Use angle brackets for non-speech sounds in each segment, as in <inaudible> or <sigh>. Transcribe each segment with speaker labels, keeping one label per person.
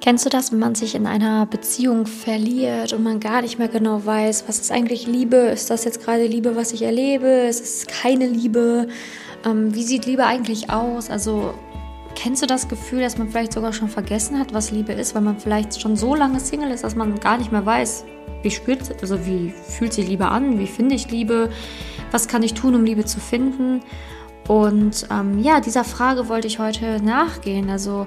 Speaker 1: Kennst du das, wenn man sich in einer Beziehung verliert und man gar nicht mehr genau weiß, was ist eigentlich Liebe? Ist das jetzt gerade Liebe, was ich erlebe? Ist es keine Liebe? Ähm, wie sieht Liebe eigentlich aus? Also kennst du das Gefühl, dass man vielleicht sogar schon vergessen hat, was Liebe ist, weil man vielleicht schon so lange Single ist, dass man gar nicht mehr weiß, wie spürt, also wie fühlt sich Liebe an? Wie finde ich Liebe? Was kann ich tun, um Liebe zu finden? Und ähm, ja, dieser Frage wollte ich heute nachgehen. Also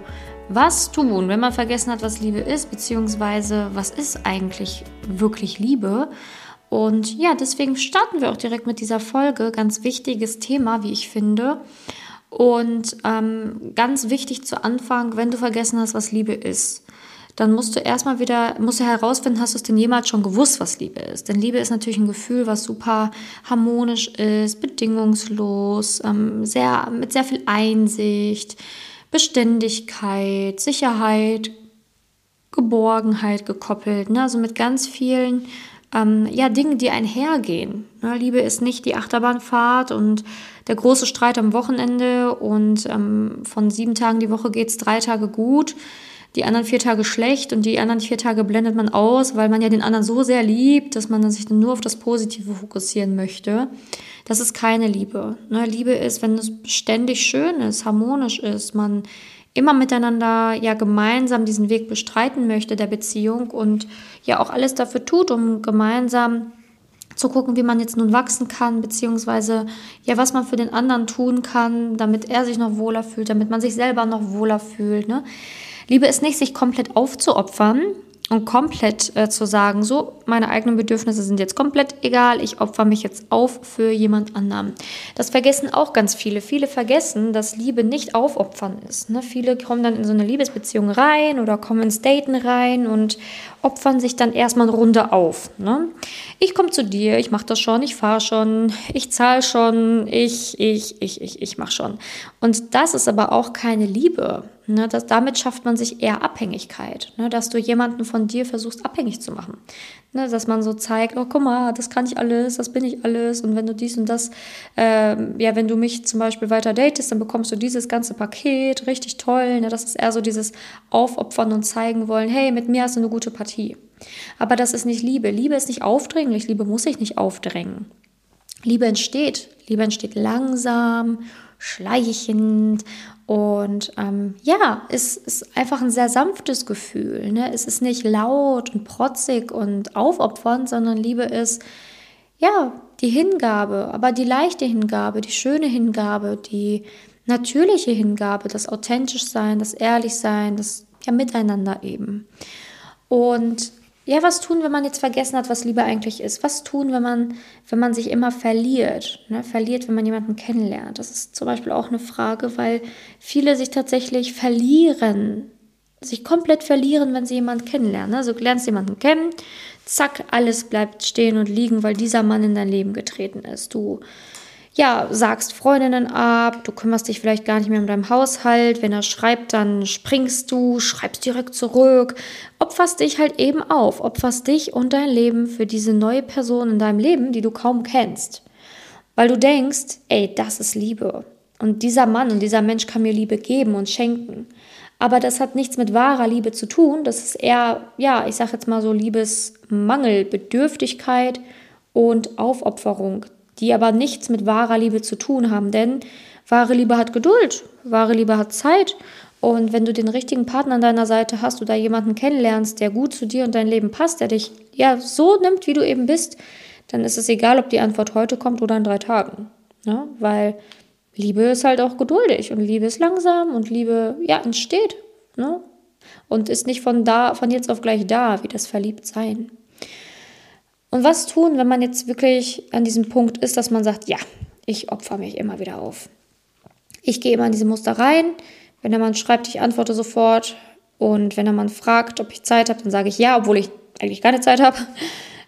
Speaker 1: was tun, wenn man vergessen hat, was Liebe ist, beziehungsweise was ist eigentlich wirklich Liebe? Und ja, deswegen starten wir auch direkt mit dieser Folge. Ganz wichtiges Thema, wie ich finde. Und ähm, ganz wichtig zu Anfang, wenn du vergessen hast, was Liebe ist, dann musst du erstmal wieder, musst du herausfinden, hast du es denn jemals schon gewusst, was Liebe ist? Denn Liebe ist natürlich ein Gefühl, was super harmonisch ist, bedingungslos, ähm, sehr, mit sehr viel Einsicht, Beständigkeit, Sicherheit, Geborgenheit gekoppelt. Ne? Also mit ganz vielen ähm, ja, Dingen, die einhergehen. Ne? Liebe ist nicht die Achterbahnfahrt und der große Streit am Wochenende und ähm, von sieben Tagen die Woche geht es drei Tage gut, die anderen vier Tage schlecht und die anderen vier Tage blendet man aus, weil man ja den anderen so sehr liebt, dass man sich dann nur auf das Positive fokussieren möchte. Das ist keine Liebe. Ne? Liebe ist, wenn es ständig schön ist, harmonisch ist, man immer miteinander ja gemeinsam diesen Weg bestreiten möchte der Beziehung und ja auch alles dafür tut, um gemeinsam zu gucken, wie man jetzt nun wachsen kann, beziehungsweise ja, was man für den anderen tun kann, damit er sich noch wohler fühlt, damit man sich selber noch wohler fühlt. Ne? Liebe ist nicht, sich komplett aufzuopfern, und komplett äh, zu sagen, so, meine eigenen Bedürfnisse sind jetzt komplett egal, ich opfer mich jetzt auf für jemand anderen. Das vergessen auch ganz viele. Viele vergessen, dass Liebe nicht aufopfern ist. Ne? Viele kommen dann in so eine Liebesbeziehung rein oder kommen ins Daten rein und opfern sich dann erstmal eine Runde auf. Ne? Ich komme zu dir, ich mache das schon, ich fahre schon, ich zahle schon, ich, ich, ich, ich, ich mache schon. Und das ist aber auch keine Liebe. Ne, das, damit schafft man sich eher Abhängigkeit, ne, dass du jemanden von dir versuchst abhängig zu machen. Ne, dass man so zeigt, oh guck mal, das kann ich alles, das bin ich alles und wenn du dies und das, äh, ja, wenn du mich zum Beispiel weiter datest, dann bekommst du dieses ganze Paket, richtig toll. Ne, das ist eher so dieses Aufopfern und zeigen wollen, hey, mit mir hast du eine gute Partie. Aber das ist nicht Liebe. Liebe ist nicht aufdringlich, Liebe muss sich nicht aufdrängen. Liebe entsteht, Liebe entsteht langsam, schleichend und ähm, ja, es ist einfach ein sehr sanftes Gefühl. Ne? Es ist nicht laut und protzig und aufopfernd, sondern Liebe ist ja die Hingabe, aber die leichte Hingabe, die schöne Hingabe, die natürliche Hingabe, das authentisch sein, das ehrlich sein, das ja miteinander eben. Und ja, was tun, wenn man jetzt vergessen hat, was Liebe eigentlich ist? Was tun, wenn man, wenn man sich immer verliert? Ne? Verliert, wenn man jemanden kennenlernt. Das ist zum Beispiel auch eine Frage, weil viele sich tatsächlich verlieren, sich komplett verlieren, wenn sie jemanden kennenlernen. Also du lernst jemanden kennen, zack, alles bleibt stehen und liegen, weil dieser Mann in dein Leben getreten ist. Du ja, sagst Freundinnen ab, du kümmerst dich vielleicht gar nicht mehr um deinen Haushalt, wenn er schreibt, dann springst du, schreibst direkt zurück, opferst dich halt eben auf, opferst dich und dein Leben für diese neue Person in deinem Leben, die du kaum kennst. Weil du denkst, ey, das ist Liebe. Und dieser Mann und dieser Mensch kann mir Liebe geben und schenken. Aber das hat nichts mit wahrer Liebe zu tun. Das ist eher, ja, ich sag jetzt mal so Liebesmangel, Bedürftigkeit und Aufopferung die aber nichts mit wahrer Liebe zu tun haben. Denn wahre Liebe hat Geduld, wahre Liebe hat Zeit. Und wenn du den richtigen Partner an deiner Seite hast oder jemanden kennenlernst, der gut zu dir und dein Leben passt, der dich ja so nimmt, wie du eben bist, dann ist es egal, ob die Antwort heute kommt oder in drei Tagen. Ja? Weil Liebe ist halt auch geduldig und Liebe ist langsam und Liebe ja entsteht. Ne? Und ist nicht von da, von jetzt auf gleich da, wie das Verliebtsein. Und was tun, wenn man jetzt wirklich an diesem Punkt ist, dass man sagt, ja, ich opfer mich immer wieder auf. Ich gehe immer in diese Muster rein. Wenn der Mann schreibt, ich antworte sofort. Und wenn der Mann fragt, ob ich Zeit habe, dann sage ich ja, obwohl ich eigentlich keine Zeit habe.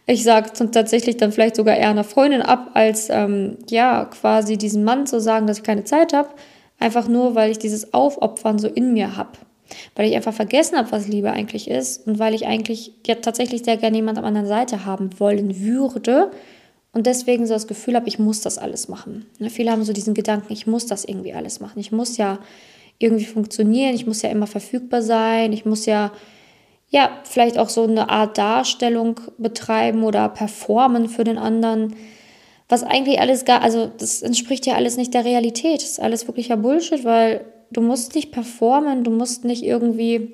Speaker 1: Ich sage tatsächlich dann vielleicht sogar eher einer Freundin ab, als ähm, ja quasi diesem Mann zu sagen, dass ich keine Zeit habe. Einfach nur, weil ich dieses Aufopfern so in mir habe weil ich einfach vergessen habe, was Liebe eigentlich ist und weil ich eigentlich ja tatsächlich sehr gerne jemand an meiner Seite haben wollen würde und deswegen so das Gefühl habe, ich muss das alles machen. Ne, viele haben so diesen Gedanken, ich muss das irgendwie alles machen. Ich muss ja irgendwie funktionieren, ich muss ja immer verfügbar sein, ich muss ja ja, vielleicht auch so eine Art Darstellung betreiben oder performen für den anderen. Was eigentlich alles gar, also das entspricht ja alles nicht der Realität. Das ist alles wirklicher Bullshit, weil du musst nicht performen, du musst nicht irgendwie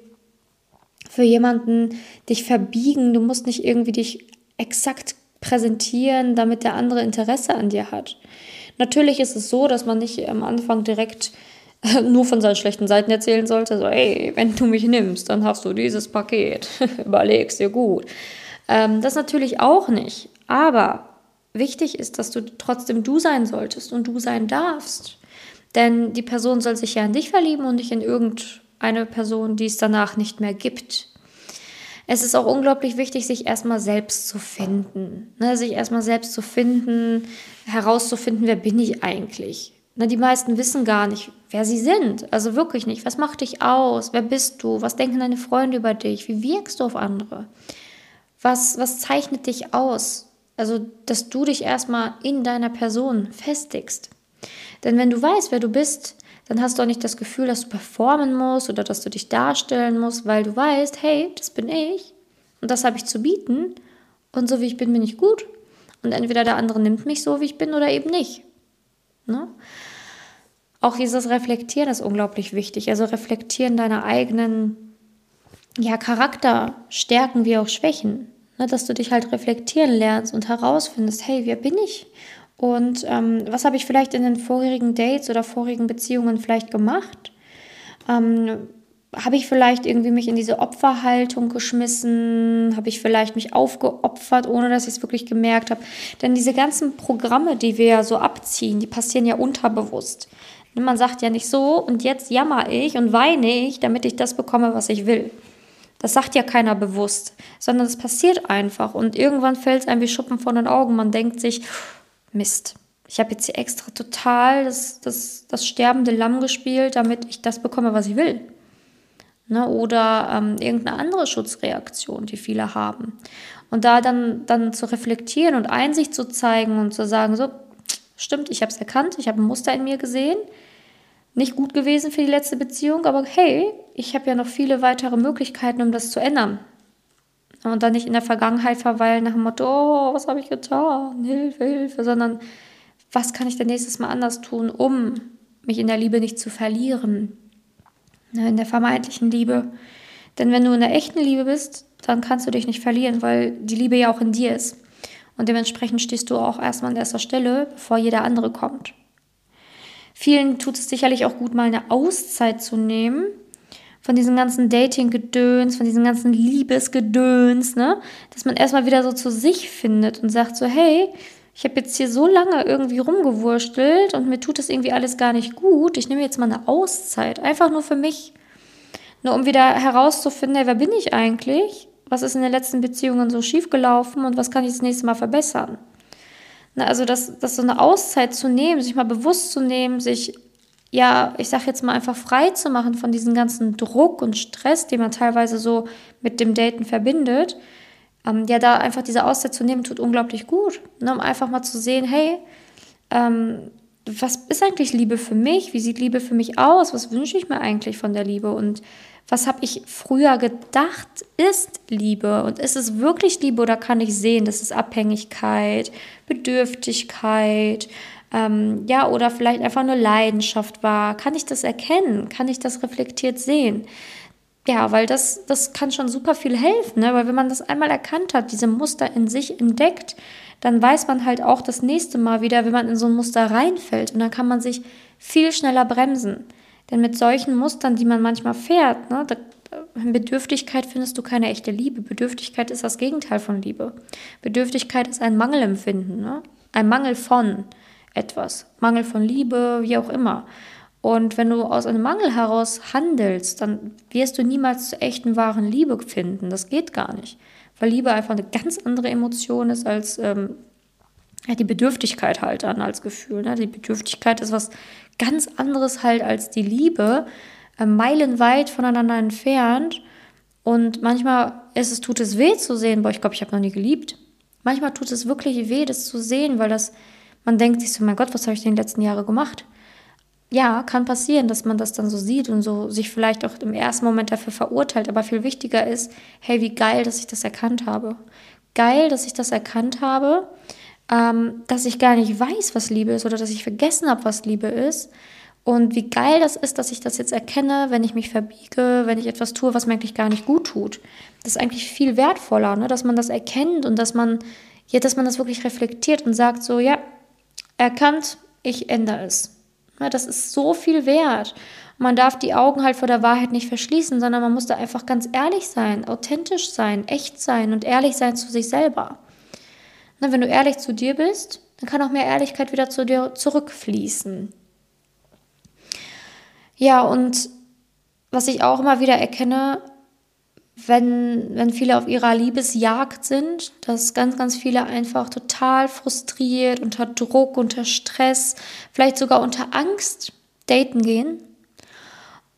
Speaker 1: für jemanden dich verbiegen, du musst nicht irgendwie dich exakt präsentieren, damit der andere Interesse an dir hat. Natürlich ist es so, dass man nicht am Anfang direkt nur von seinen schlechten Seiten erzählen sollte. So, ey, wenn du mich nimmst, dann hast du dieses Paket. <laughs> Überlegst dir gut. Ähm, das natürlich auch nicht. Aber wichtig ist, dass du trotzdem du sein solltest und du sein darfst. Denn die Person soll sich ja in dich verlieben und nicht in irgendeine Person, die es danach nicht mehr gibt. Es ist auch unglaublich wichtig, sich erstmal selbst zu finden. Ne? Sich erstmal selbst zu finden, herauszufinden, wer bin ich eigentlich. Ne? Die meisten wissen gar nicht, wer sie sind. Also wirklich nicht. Was macht dich aus? Wer bist du? Was denken deine Freunde über dich? Wie wirkst du auf andere? Was, was zeichnet dich aus? Also, dass du dich erstmal in deiner Person festigst. Denn wenn du weißt, wer du bist, dann hast du auch nicht das Gefühl, dass du performen musst oder dass du dich darstellen musst, weil du weißt, hey, das bin ich und das habe ich zu bieten und so wie ich bin, bin ich gut. Und entweder der andere nimmt mich so, wie ich bin oder eben nicht. Ne? Auch dieses Reflektieren ist unglaublich wichtig. Also reflektieren deiner eigenen ja, Charakter, Stärken wie auch Schwächen. Ne? Dass du dich halt reflektieren lernst und herausfindest, hey, wer bin ich? Und ähm, was habe ich vielleicht in den vorherigen Dates oder vorherigen Beziehungen vielleicht gemacht? Ähm, habe ich vielleicht irgendwie mich in diese Opferhaltung geschmissen? Habe ich vielleicht mich aufgeopfert, ohne dass ich es wirklich gemerkt habe? Denn diese ganzen Programme, die wir ja so abziehen, die passieren ja unterbewusst. Man sagt ja nicht so, und jetzt jammer ich und weine ich, damit ich das bekomme, was ich will. Das sagt ja keiner bewusst, sondern es passiert einfach. Und irgendwann fällt es einem wie Schuppen von den Augen. Man denkt sich, Mist. Ich habe jetzt hier extra total das, das, das sterbende Lamm gespielt, damit ich das bekomme, was ich will. Ne? Oder ähm, irgendeine andere Schutzreaktion, die viele haben. Und da dann, dann zu reflektieren und Einsicht zu zeigen und zu sagen, so, stimmt, ich habe es erkannt, ich habe ein Muster in mir gesehen. Nicht gut gewesen für die letzte Beziehung, aber hey, ich habe ja noch viele weitere Möglichkeiten, um das zu ändern. Und dann nicht in der Vergangenheit verweilen nach dem Motto, oh, was habe ich getan? Hilfe, Hilfe, sondern was kann ich denn nächstes Mal anders tun, um mich in der Liebe nicht zu verlieren? Ne, in der vermeintlichen Liebe. Denn wenn du in der echten Liebe bist, dann kannst du dich nicht verlieren, weil die Liebe ja auch in dir ist. Und dementsprechend stehst du auch erstmal an erster Stelle, bevor jeder andere kommt. Vielen tut es sicherlich auch gut, mal eine Auszeit zu nehmen von diesem ganzen Dating-Gedöns, von diesem ganzen Liebesgedöns, ne? Dass man erstmal wieder so zu sich findet und sagt so, hey, ich habe jetzt hier so lange irgendwie rumgewurstelt und mir tut das irgendwie alles gar nicht gut. Ich nehme jetzt mal eine Auszeit, einfach nur für mich. Nur um wieder herauszufinden, hey, wer bin ich eigentlich? Was ist in den letzten Beziehungen so schiefgelaufen und was kann ich das nächste Mal verbessern? Na, also das, das so eine Auszeit zu nehmen, sich mal bewusst zu nehmen, sich ja, ich sag jetzt mal einfach frei zu machen von diesem ganzen Druck und Stress, den man teilweise so mit dem Daten verbindet, ähm, ja, da einfach diese Auszeit zu nehmen, tut unglaublich gut. Ne? Um einfach mal zu sehen, hey, ähm, was ist eigentlich Liebe für mich? Wie sieht Liebe für mich aus? Was wünsche ich mir eigentlich von der Liebe? Und was habe ich früher gedacht, ist Liebe? Und ist es wirklich Liebe oder kann ich sehen, das ist Abhängigkeit, Bedürftigkeit, ähm, ja, oder vielleicht einfach nur Leidenschaft war. Kann ich das erkennen? Kann ich das reflektiert sehen? Ja, weil das, das kann schon super viel helfen, ne? weil wenn man das einmal erkannt hat, diese Muster in sich entdeckt, dann weiß man halt auch das nächste Mal wieder, wenn man in so ein Muster reinfällt und dann kann man sich viel schneller bremsen. Denn mit solchen Mustern, die man manchmal fährt, ne, da, in Bedürftigkeit findest du keine echte Liebe. Bedürftigkeit ist das Gegenteil von Liebe. Bedürftigkeit ist ein Mangelempfinden, ne? ein Mangel von etwas. Mangel von Liebe, wie auch immer. Und wenn du aus einem Mangel heraus handelst, dann wirst du niemals zur echten, wahren Liebe finden. Das geht gar nicht. Weil Liebe einfach eine ganz andere Emotion ist als ähm, die Bedürftigkeit halt dann als Gefühl. Ne? Die Bedürftigkeit ist was ganz anderes halt als die Liebe, äh, meilenweit voneinander entfernt. Und manchmal ist es, tut es weh zu sehen, boah, ich glaube, ich habe noch nie geliebt. Manchmal tut es wirklich weh, das zu sehen, weil das man denkt sich so, mein Gott, was habe ich denn die letzten Jahre gemacht? ja, kann passieren, dass man das dann so sieht und so sich vielleicht auch im ersten Moment dafür verurteilt. Aber viel wichtiger ist, hey, wie geil, dass ich das erkannt habe. Geil, dass ich das erkannt habe, ähm, dass ich gar nicht weiß, was Liebe ist oder dass ich vergessen habe, was Liebe ist. Und wie geil das ist, dass ich das jetzt erkenne, wenn ich mich verbiege, wenn ich etwas tue, was mir eigentlich gar nicht gut tut. Das ist eigentlich viel wertvoller, ne? dass man das erkennt und dass man, ja, dass man das wirklich reflektiert und sagt so, ja, erkannt, ich ändere es. Ja, das ist so viel wert. Man darf die Augen halt vor der Wahrheit nicht verschließen, sondern man muss da einfach ganz ehrlich sein, authentisch sein, echt sein und ehrlich sein zu sich selber. Na, wenn du ehrlich zu dir bist, dann kann auch mehr Ehrlichkeit wieder zu dir zurückfließen. Ja, und was ich auch immer wieder erkenne, wenn, wenn viele auf ihrer Liebesjagd sind, dass ganz, ganz viele einfach total frustriert, unter Druck, unter Stress, vielleicht sogar unter Angst daten gehen.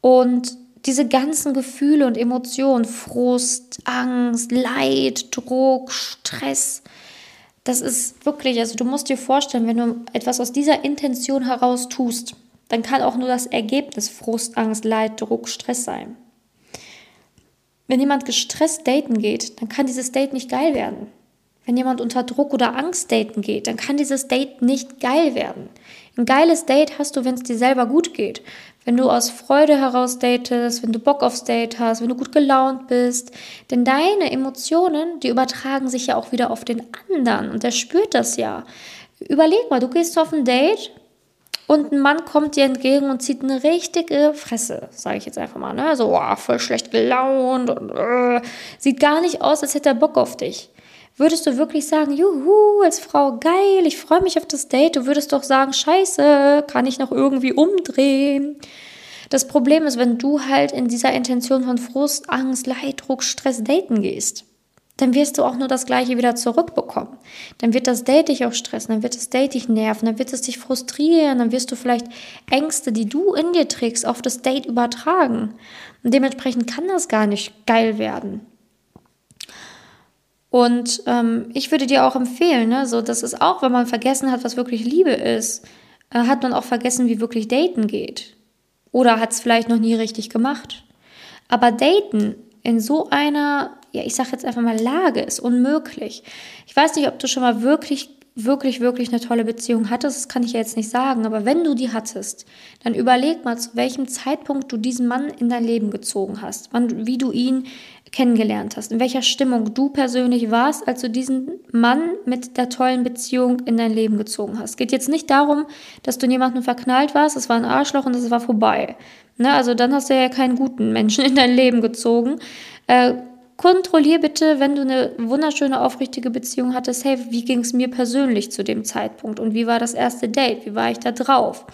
Speaker 1: Und diese ganzen Gefühle und Emotionen, Frust, Angst, Leid, Druck, Stress, das ist wirklich, also du musst dir vorstellen, wenn du etwas aus dieser Intention heraus tust, dann kann auch nur das Ergebnis Frust, Angst, Leid, Druck, Stress sein. Wenn jemand gestresst daten geht, dann kann dieses Date nicht geil werden. Wenn jemand unter Druck oder Angst daten geht, dann kann dieses Date nicht geil werden. Ein geiles Date hast du, wenn es dir selber gut geht. Wenn du aus Freude heraus datest, wenn du Bock aufs Date hast, wenn du gut gelaunt bist. Denn deine Emotionen, die übertragen sich ja auch wieder auf den anderen und der spürt das ja. Überleg mal, du gehst auf ein Date und ein Mann kommt dir entgegen und zieht eine richtige Fresse, sage ich jetzt einfach mal. Ne? So, oh, voll schlecht gelaunt und uh, sieht gar nicht aus, als hätte er Bock auf dich. Würdest du wirklich sagen, juhu, als Frau geil, ich freue mich auf das Date? Du würdest doch sagen, scheiße, kann ich noch irgendwie umdrehen? Das Problem ist, wenn du halt in dieser Intention von Frust, Angst, Leid, Druck, Stress daten gehst dann wirst du auch nur das Gleiche wieder zurückbekommen. Dann wird das Date dich auch stressen, dann wird das Date dich nerven, dann wird es dich frustrieren, dann wirst du vielleicht Ängste, die du in dir trägst, auf das Date übertragen. Und dementsprechend kann das gar nicht geil werden. Und ähm, ich würde dir auch empfehlen, ne, so, das ist auch, wenn man vergessen hat, was wirklich Liebe ist, äh, hat man auch vergessen, wie wirklich Daten geht. Oder hat es vielleicht noch nie richtig gemacht. Aber Daten in so einer, ja, ich sage jetzt einfach mal Lage ist unmöglich. Ich weiß nicht, ob du schon mal wirklich, wirklich, wirklich eine tolle Beziehung hattest, das kann ich ja jetzt nicht sagen, aber wenn du die hattest, dann überleg mal, zu welchem Zeitpunkt du diesen Mann in dein Leben gezogen hast, wann, wie du ihn kennengelernt hast, in welcher Stimmung du persönlich warst, als du diesen Mann mit der tollen Beziehung in dein Leben gezogen hast. Geht jetzt nicht darum, dass du in jemanden verknallt warst, es war ein Arschloch und es war vorbei. Ne? Also dann hast du ja keinen guten Menschen in dein Leben gezogen. Äh, kontrollier bitte, wenn du eine wunderschöne, aufrichtige Beziehung hattest, hey, wie ging es mir persönlich zu dem Zeitpunkt und wie war das erste Date, wie war ich da drauf?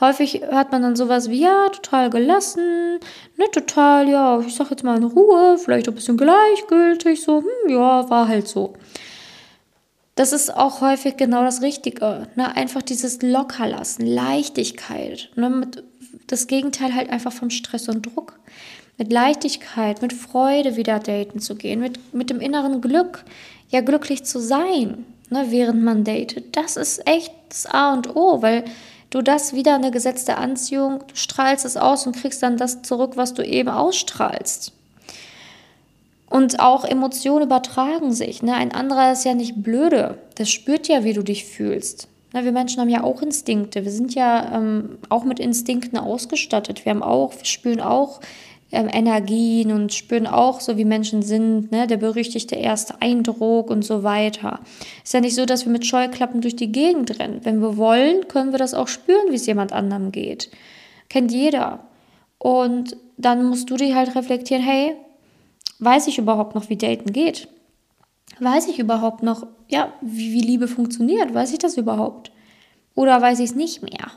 Speaker 1: Häufig hört man dann sowas wie, ja, total gelassen, ne, total, ja, ich sag jetzt mal in Ruhe, vielleicht ein bisschen gleichgültig, so, hm, ja, war halt so. Das ist auch häufig genau das Richtige. Ne? Einfach dieses Lockerlassen, Leichtigkeit. Ne? Das Gegenteil halt einfach vom Stress und Druck mit Leichtigkeit, mit Freude wieder daten zu gehen, mit, mit dem inneren Glück, ja glücklich zu sein, ne, während man datet. Das ist echt das A und O, weil du das wieder eine gesetzte Anziehung, du strahlst es aus und kriegst dann das zurück, was du eben ausstrahlst. Und auch Emotionen übertragen sich. Ne? Ein anderer ist ja nicht blöde. Das spürt ja, wie du dich fühlst. Ne, wir Menschen haben ja auch Instinkte. Wir sind ja ähm, auch mit Instinkten ausgestattet. Wir haben auch, wir spüren auch ähm, Energien und spüren auch so, wie Menschen sind, ne? der berüchtigte erste Eindruck und so weiter. Ist ja nicht so, dass wir mit Scheuklappen durch die Gegend rennen. Wenn wir wollen, können wir das auch spüren, wie es jemand anderem geht. Kennt jeder. Und dann musst du dich halt reflektieren, hey, weiß ich überhaupt noch, wie Daten geht? Weiß ich überhaupt noch, ja, wie, wie Liebe funktioniert? Weiß ich das überhaupt? Oder weiß ich es nicht mehr?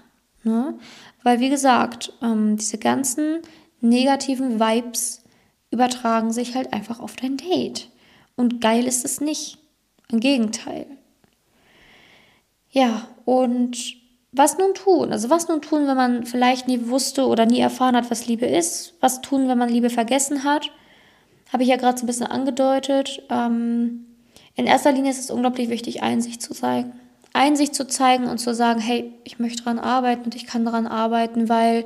Speaker 1: Ne? Weil, wie gesagt, ähm, diese ganzen negativen Vibes übertragen sich halt einfach auf dein Date. Und geil ist es nicht. Im Gegenteil. Ja, und was nun tun? Also was nun tun, wenn man vielleicht nie wusste oder nie erfahren hat, was Liebe ist? Was tun, wenn man Liebe vergessen hat? Habe ich ja gerade so ein bisschen angedeutet. Ähm, in erster Linie ist es unglaublich wichtig, Einsicht zu zeigen. Einsicht zu zeigen und zu sagen, hey, ich möchte daran arbeiten und ich kann daran arbeiten, weil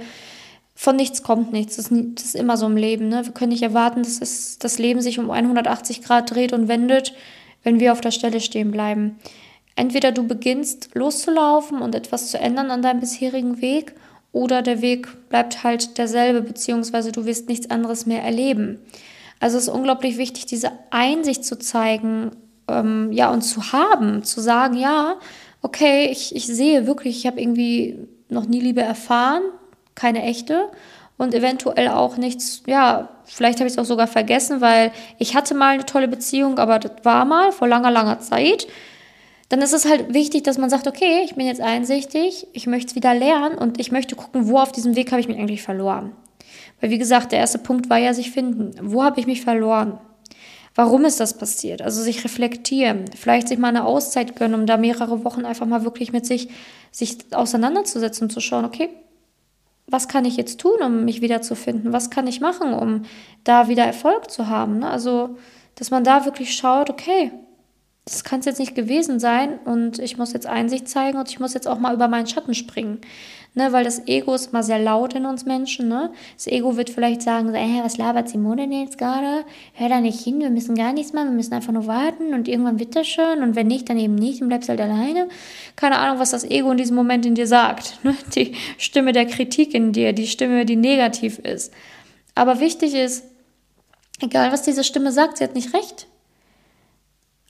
Speaker 1: von nichts kommt nichts. Das das ist immer so im Leben. Ne? Wir können nicht erwarten, dass es, das Leben sich um 180 Grad dreht und wendet, wenn wir auf der Stelle stehen bleiben. Entweder du beginnst loszulaufen und etwas zu ändern an deinem bisherigen Weg oder der Weg bleibt halt derselbe, beziehungsweise du wirst nichts anderes mehr erleben. Also es ist unglaublich wichtig, diese Einsicht zu zeigen, ähm, ja, und zu haben, zu sagen, ja, okay, ich, ich sehe wirklich, ich habe irgendwie noch nie Liebe erfahren, keine echte und eventuell auch nichts, ja, vielleicht habe ich es auch sogar vergessen, weil ich hatte mal eine tolle Beziehung, aber das war mal vor langer, langer Zeit. Dann ist es halt wichtig, dass man sagt, okay, ich bin jetzt einsichtig, ich möchte es wieder lernen und ich möchte gucken, wo auf diesem Weg habe ich mich eigentlich verloren. Weil wie gesagt, der erste Punkt war ja sich finden. Wo habe ich mich verloren? Warum ist das passiert? Also sich reflektieren, vielleicht sich mal eine Auszeit gönnen, um da mehrere Wochen einfach mal wirklich mit sich, sich auseinanderzusetzen und zu schauen, okay, was kann ich jetzt tun, um mich wiederzufinden? Was kann ich machen, um da wieder Erfolg zu haben? Ne? Also, dass man da wirklich schaut, okay, das kann es jetzt nicht gewesen sein und ich muss jetzt Einsicht zeigen und ich muss jetzt auch mal über meinen Schatten springen. Ne, weil das Ego ist mal sehr laut in uns Menschen. Ne? Das Ego wird vielleicht sagen, so, äh, was labert Simone denn jetzt gerade? Hör da nicht hin, wir müssen gar nichts machen, wir müssen einfach nur warten und irgendwann wird das schon und wenn nicht, dann eben nicht und bleibst halt alleine. Keine Ahnung, was das Ego in diesem Moment in dir sagt. Ne? Die Stimme der Kritik in dir, die Stimme, die negativ ist. Aber wichtig ist, egal was diese Stimme sagt, sie hat nicht recht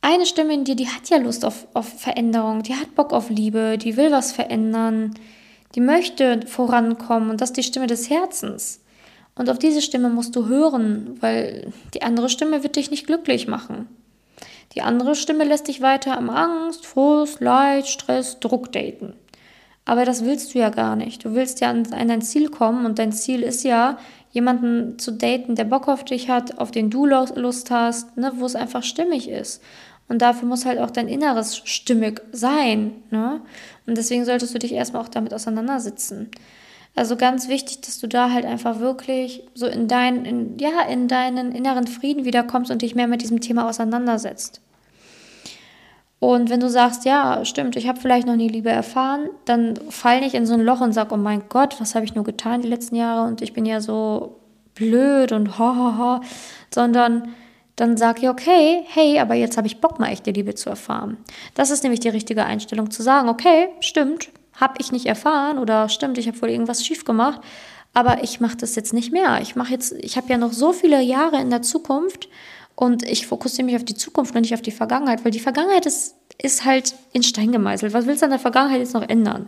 Speaker 1: eine Stimme in dir, die hat ja Lust auf, auf Veränderung, die hat Bock auf Liebe, die will was verändern, die möchte vorankommen und das ist die Stimme des Herzens. Und auf diese Stimme musst du hören, weil die andere Stimme wird dich nicht glücklich machen. Die andere Stimme lässt dich weiter am Angst, Frust, Leid, Stress, Druck daten. Aber das willst du ja gar nicht. Du willst ja an, an dein Ziel kommen und dein Ziel ist ja, jemanden zu daten, der Bock auf dich hat, auf den du Lust hast, ne, wo es einfach stimmig ist. Und dafür muss halt auch dein Inneres stimmig sein. Ne? Und deswegen solltest du dich erstmal auch damit auseinandersetzen. Also ganz wichtig, dass du da halt einfach wirklich so in, dein, in, ja, in deinen inneren Frieden wiederkommst und dich mehr mit diesem Thema auseinandersetzt. Und wenn du sagst, ja, stimmt, ich habe vielleicht noch nie Liebe erfahren, dann fall nicht in so ein Loch und sag, oh mein Gott, was habe ich nur getan die letzten Jahre und ich bin ja so blöd und ha ha ha, sondern dann sag ich, okay, hey, aber jetzt habe ich Bock, mal echte Liebe zu erfahren. Das ist nämlich die richtige Einstellung, zu sagen, okay, stimmt, habe ich nicht erfahren oder stimmt, ich habe wohl irgendwas schief gemacht, aber ich mache das jetzt nicht mehr. Ich mache jetzt, ich habe ja noch so viele Jahre in der Zukunft und ich fokussiere mich auf die Zukunft und nicht auf die Vergangenheit, weil die Vergangenheit ist, ist halt in Stein gemeißelt. Was willst du an der Vergangenheit jetzt noch ändern?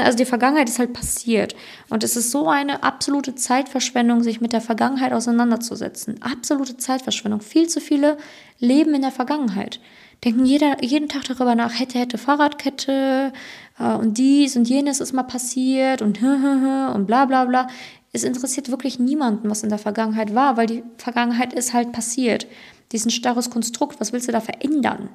Speaker 1: Also die Vergangenheit ist halt passiert. Und es ist so eine absolute Zeitverschwendung, sich mit der Vergangenheit auseinanderzusetzen. Absolute Zeitverschwendung. Viel zu viele leben in der Vergangenheit. Denken jeder, jeden Tag darüber nach, hätte, hätte, Fahrradkette äh, und dies und jenes ist mal passiert und und bla bla bla. Es interessiert wirklich niemanden, was in der Vergangenheit war, weil die Vergangenheit ist halt passiert. Diesen starres Konstrukt, was willst du da verändern?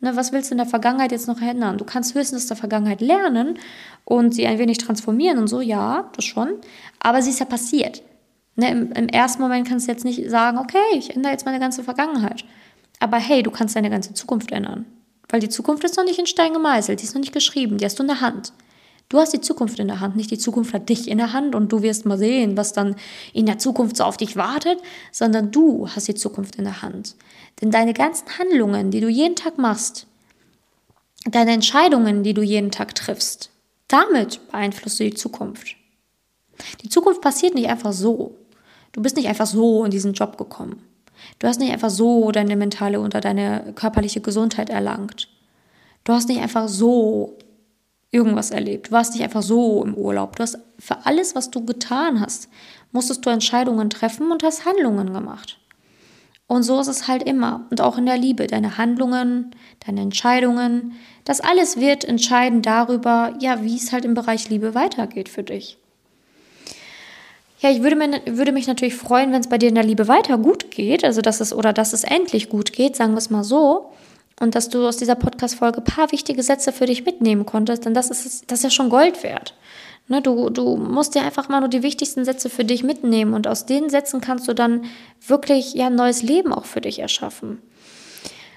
Speaker 1: Ne, was willst du in der Vergangenheit jetzt noch ändern? Du kannst höchstens aus der Vergangenheit lernen und sie ein wenig transformieren und so, ja, das schon. Aber sie ist ja passiert. Ne, im, Im ersten Moment kannst du jetzt nicht sagen, okay, ich ändere jetzt meine ganze Vergangenheit. Aber hey, du kannst deine ganze Zukunft ändern. Weil die Zukunft ist noch nicht in Stein gemeißelt, die ist noch nicht geschrieben, die hast du in der Hand. Du hast die Zukunft in der Hand, nicht die Zukunft hat dich in der Hand und du wirst mal sehen, was dann in der Zukunft so auf dich wartet, sondern du hast die Zukunft in der Hand. Denn deine ganzen Handlungen, die du jeden Tag machst, deine Entscheidungen, die du jeden Tag triffst, damit beeinflusst du die Zukunft. Die Zukunft passiert nicht einfach so. Du bist nicht einfach so in diesen Job gekommen. Du hast nicht einfach so deine mentale oder deine körperliche Gesundheit erlangt. Du hast nicht einfach so irgendwas erlebt. Du warst nicht einfach so im Urlaub. Du hast für alles, was du getan hast, musstest du Entscheidungen treffen und hast Handlungen gemacht. Und so ist es halt immer. Und auch in der Liebe. Deine Handlungen, deine Entscheidungen, das alles wird entscheiden darüber, ja, wie es halt im Bereich Liebe weitergeht für dich. Ja, ich würde, mir, würde mich natürlich freuen, wenn es bei dir in der Liebe weiter gut geht, also dass es oder dass es endlich gut geht, sagen wir es mal so und dass du aus dieser Podcast-Folge ein paar wichtige Sätze für dich mitnehmen konntest, denn das ist, das ist ja schon Gold wert. Ne, du, du musst dir einfach mal nur die wichtigsten Sätze für dich mitnehmen und aus den Sätzen kannst du dann wirklich ja ein neues Leben auch für dich erschaffen.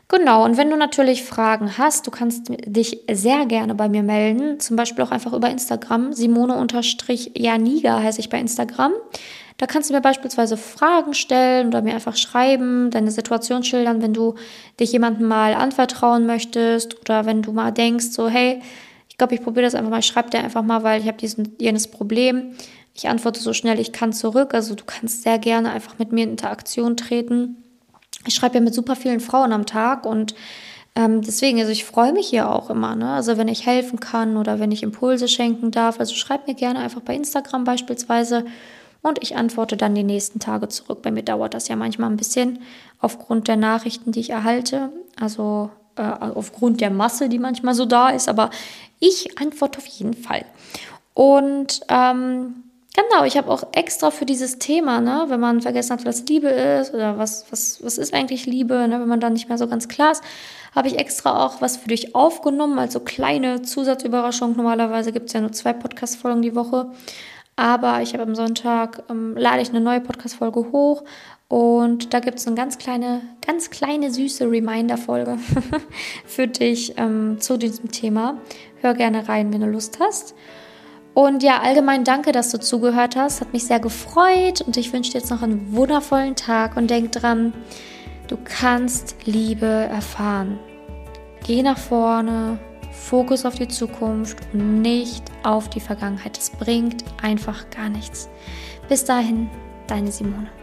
Speaker 1: Genau, und wenn du natürlich Fragen hast, du kannst dich sehr gerne bei mir melden, zum Beispiel auch einfach über Instagram, Simone-Janiga heiße ich bei Instagram. Da kannst du mir beispielsweise Fragen stellen oder mir einfach schreiben, deine Situation schildern, wenn du dich jemandem mal anvertrauen möchtest oder wenn du mal denkst, so, hey, ich glaube, ich probiere das einfach mal, ich schreibe dir einfach mal, weil ich habe diesen jenes Problem. Ich antworte so schnell ich kann zurück. Also du kannst sehr gerne einfach mit mir in Interaktion treten ich schreibe ja mit super vielen Frauen am Tag und ähm, deswegen, also ich freue mich hier auch immer, ne? Also wenn ich helfen kann oder wenn ich Impulse schenken darf. Also schreib mir gerne einfach bei Instagram beispielsweise und ich antworte dann die nächsten Tage zurück. Bei mir dauert das ja manchmal ein bisschen aufgrund der Nachrichten, die ich erhalte. Also äh, aufgrund der Masse, die manchmal so da ist. Aber ich antworte auf jeden Fall. Und ähm, Genau, ich habe auch extra für dieses Thema, ne, wenn man vergessen hat, was Liebe ist oder was, was, was ist eigentlich Liebe, ne, wenn man dann nicht mehr so ganz klar ist, habe ich extra auch was für dich aufgenommen, also kleine Zusatzüberraschung. Normalerweise gibt es ja nur zwei Podcast-Folgen die Woche. Aber ich habe am Sonntag, ähm, lade ich eine neue Podcast-Folge hoch und da gibt es eine ganz kleine, ganz kleine süße Reminder-Folge <laughs> für dich ähm, zu diesem Thema. Hör gerne rein, wenn du Lust hast. Und ja, allgemein danke, dass du zugehört hast. Hat mich sehr gefreut und ich wünsche dir jetzt noch einen wundervollen Tag und denk dran, du kannst Liebe erfahren. Geh nach vorne, Fokus auf die Zukunft und nicht auf die Vergangenheit. Das bringt einfach gar nichts. Bis dahin, deine Simone.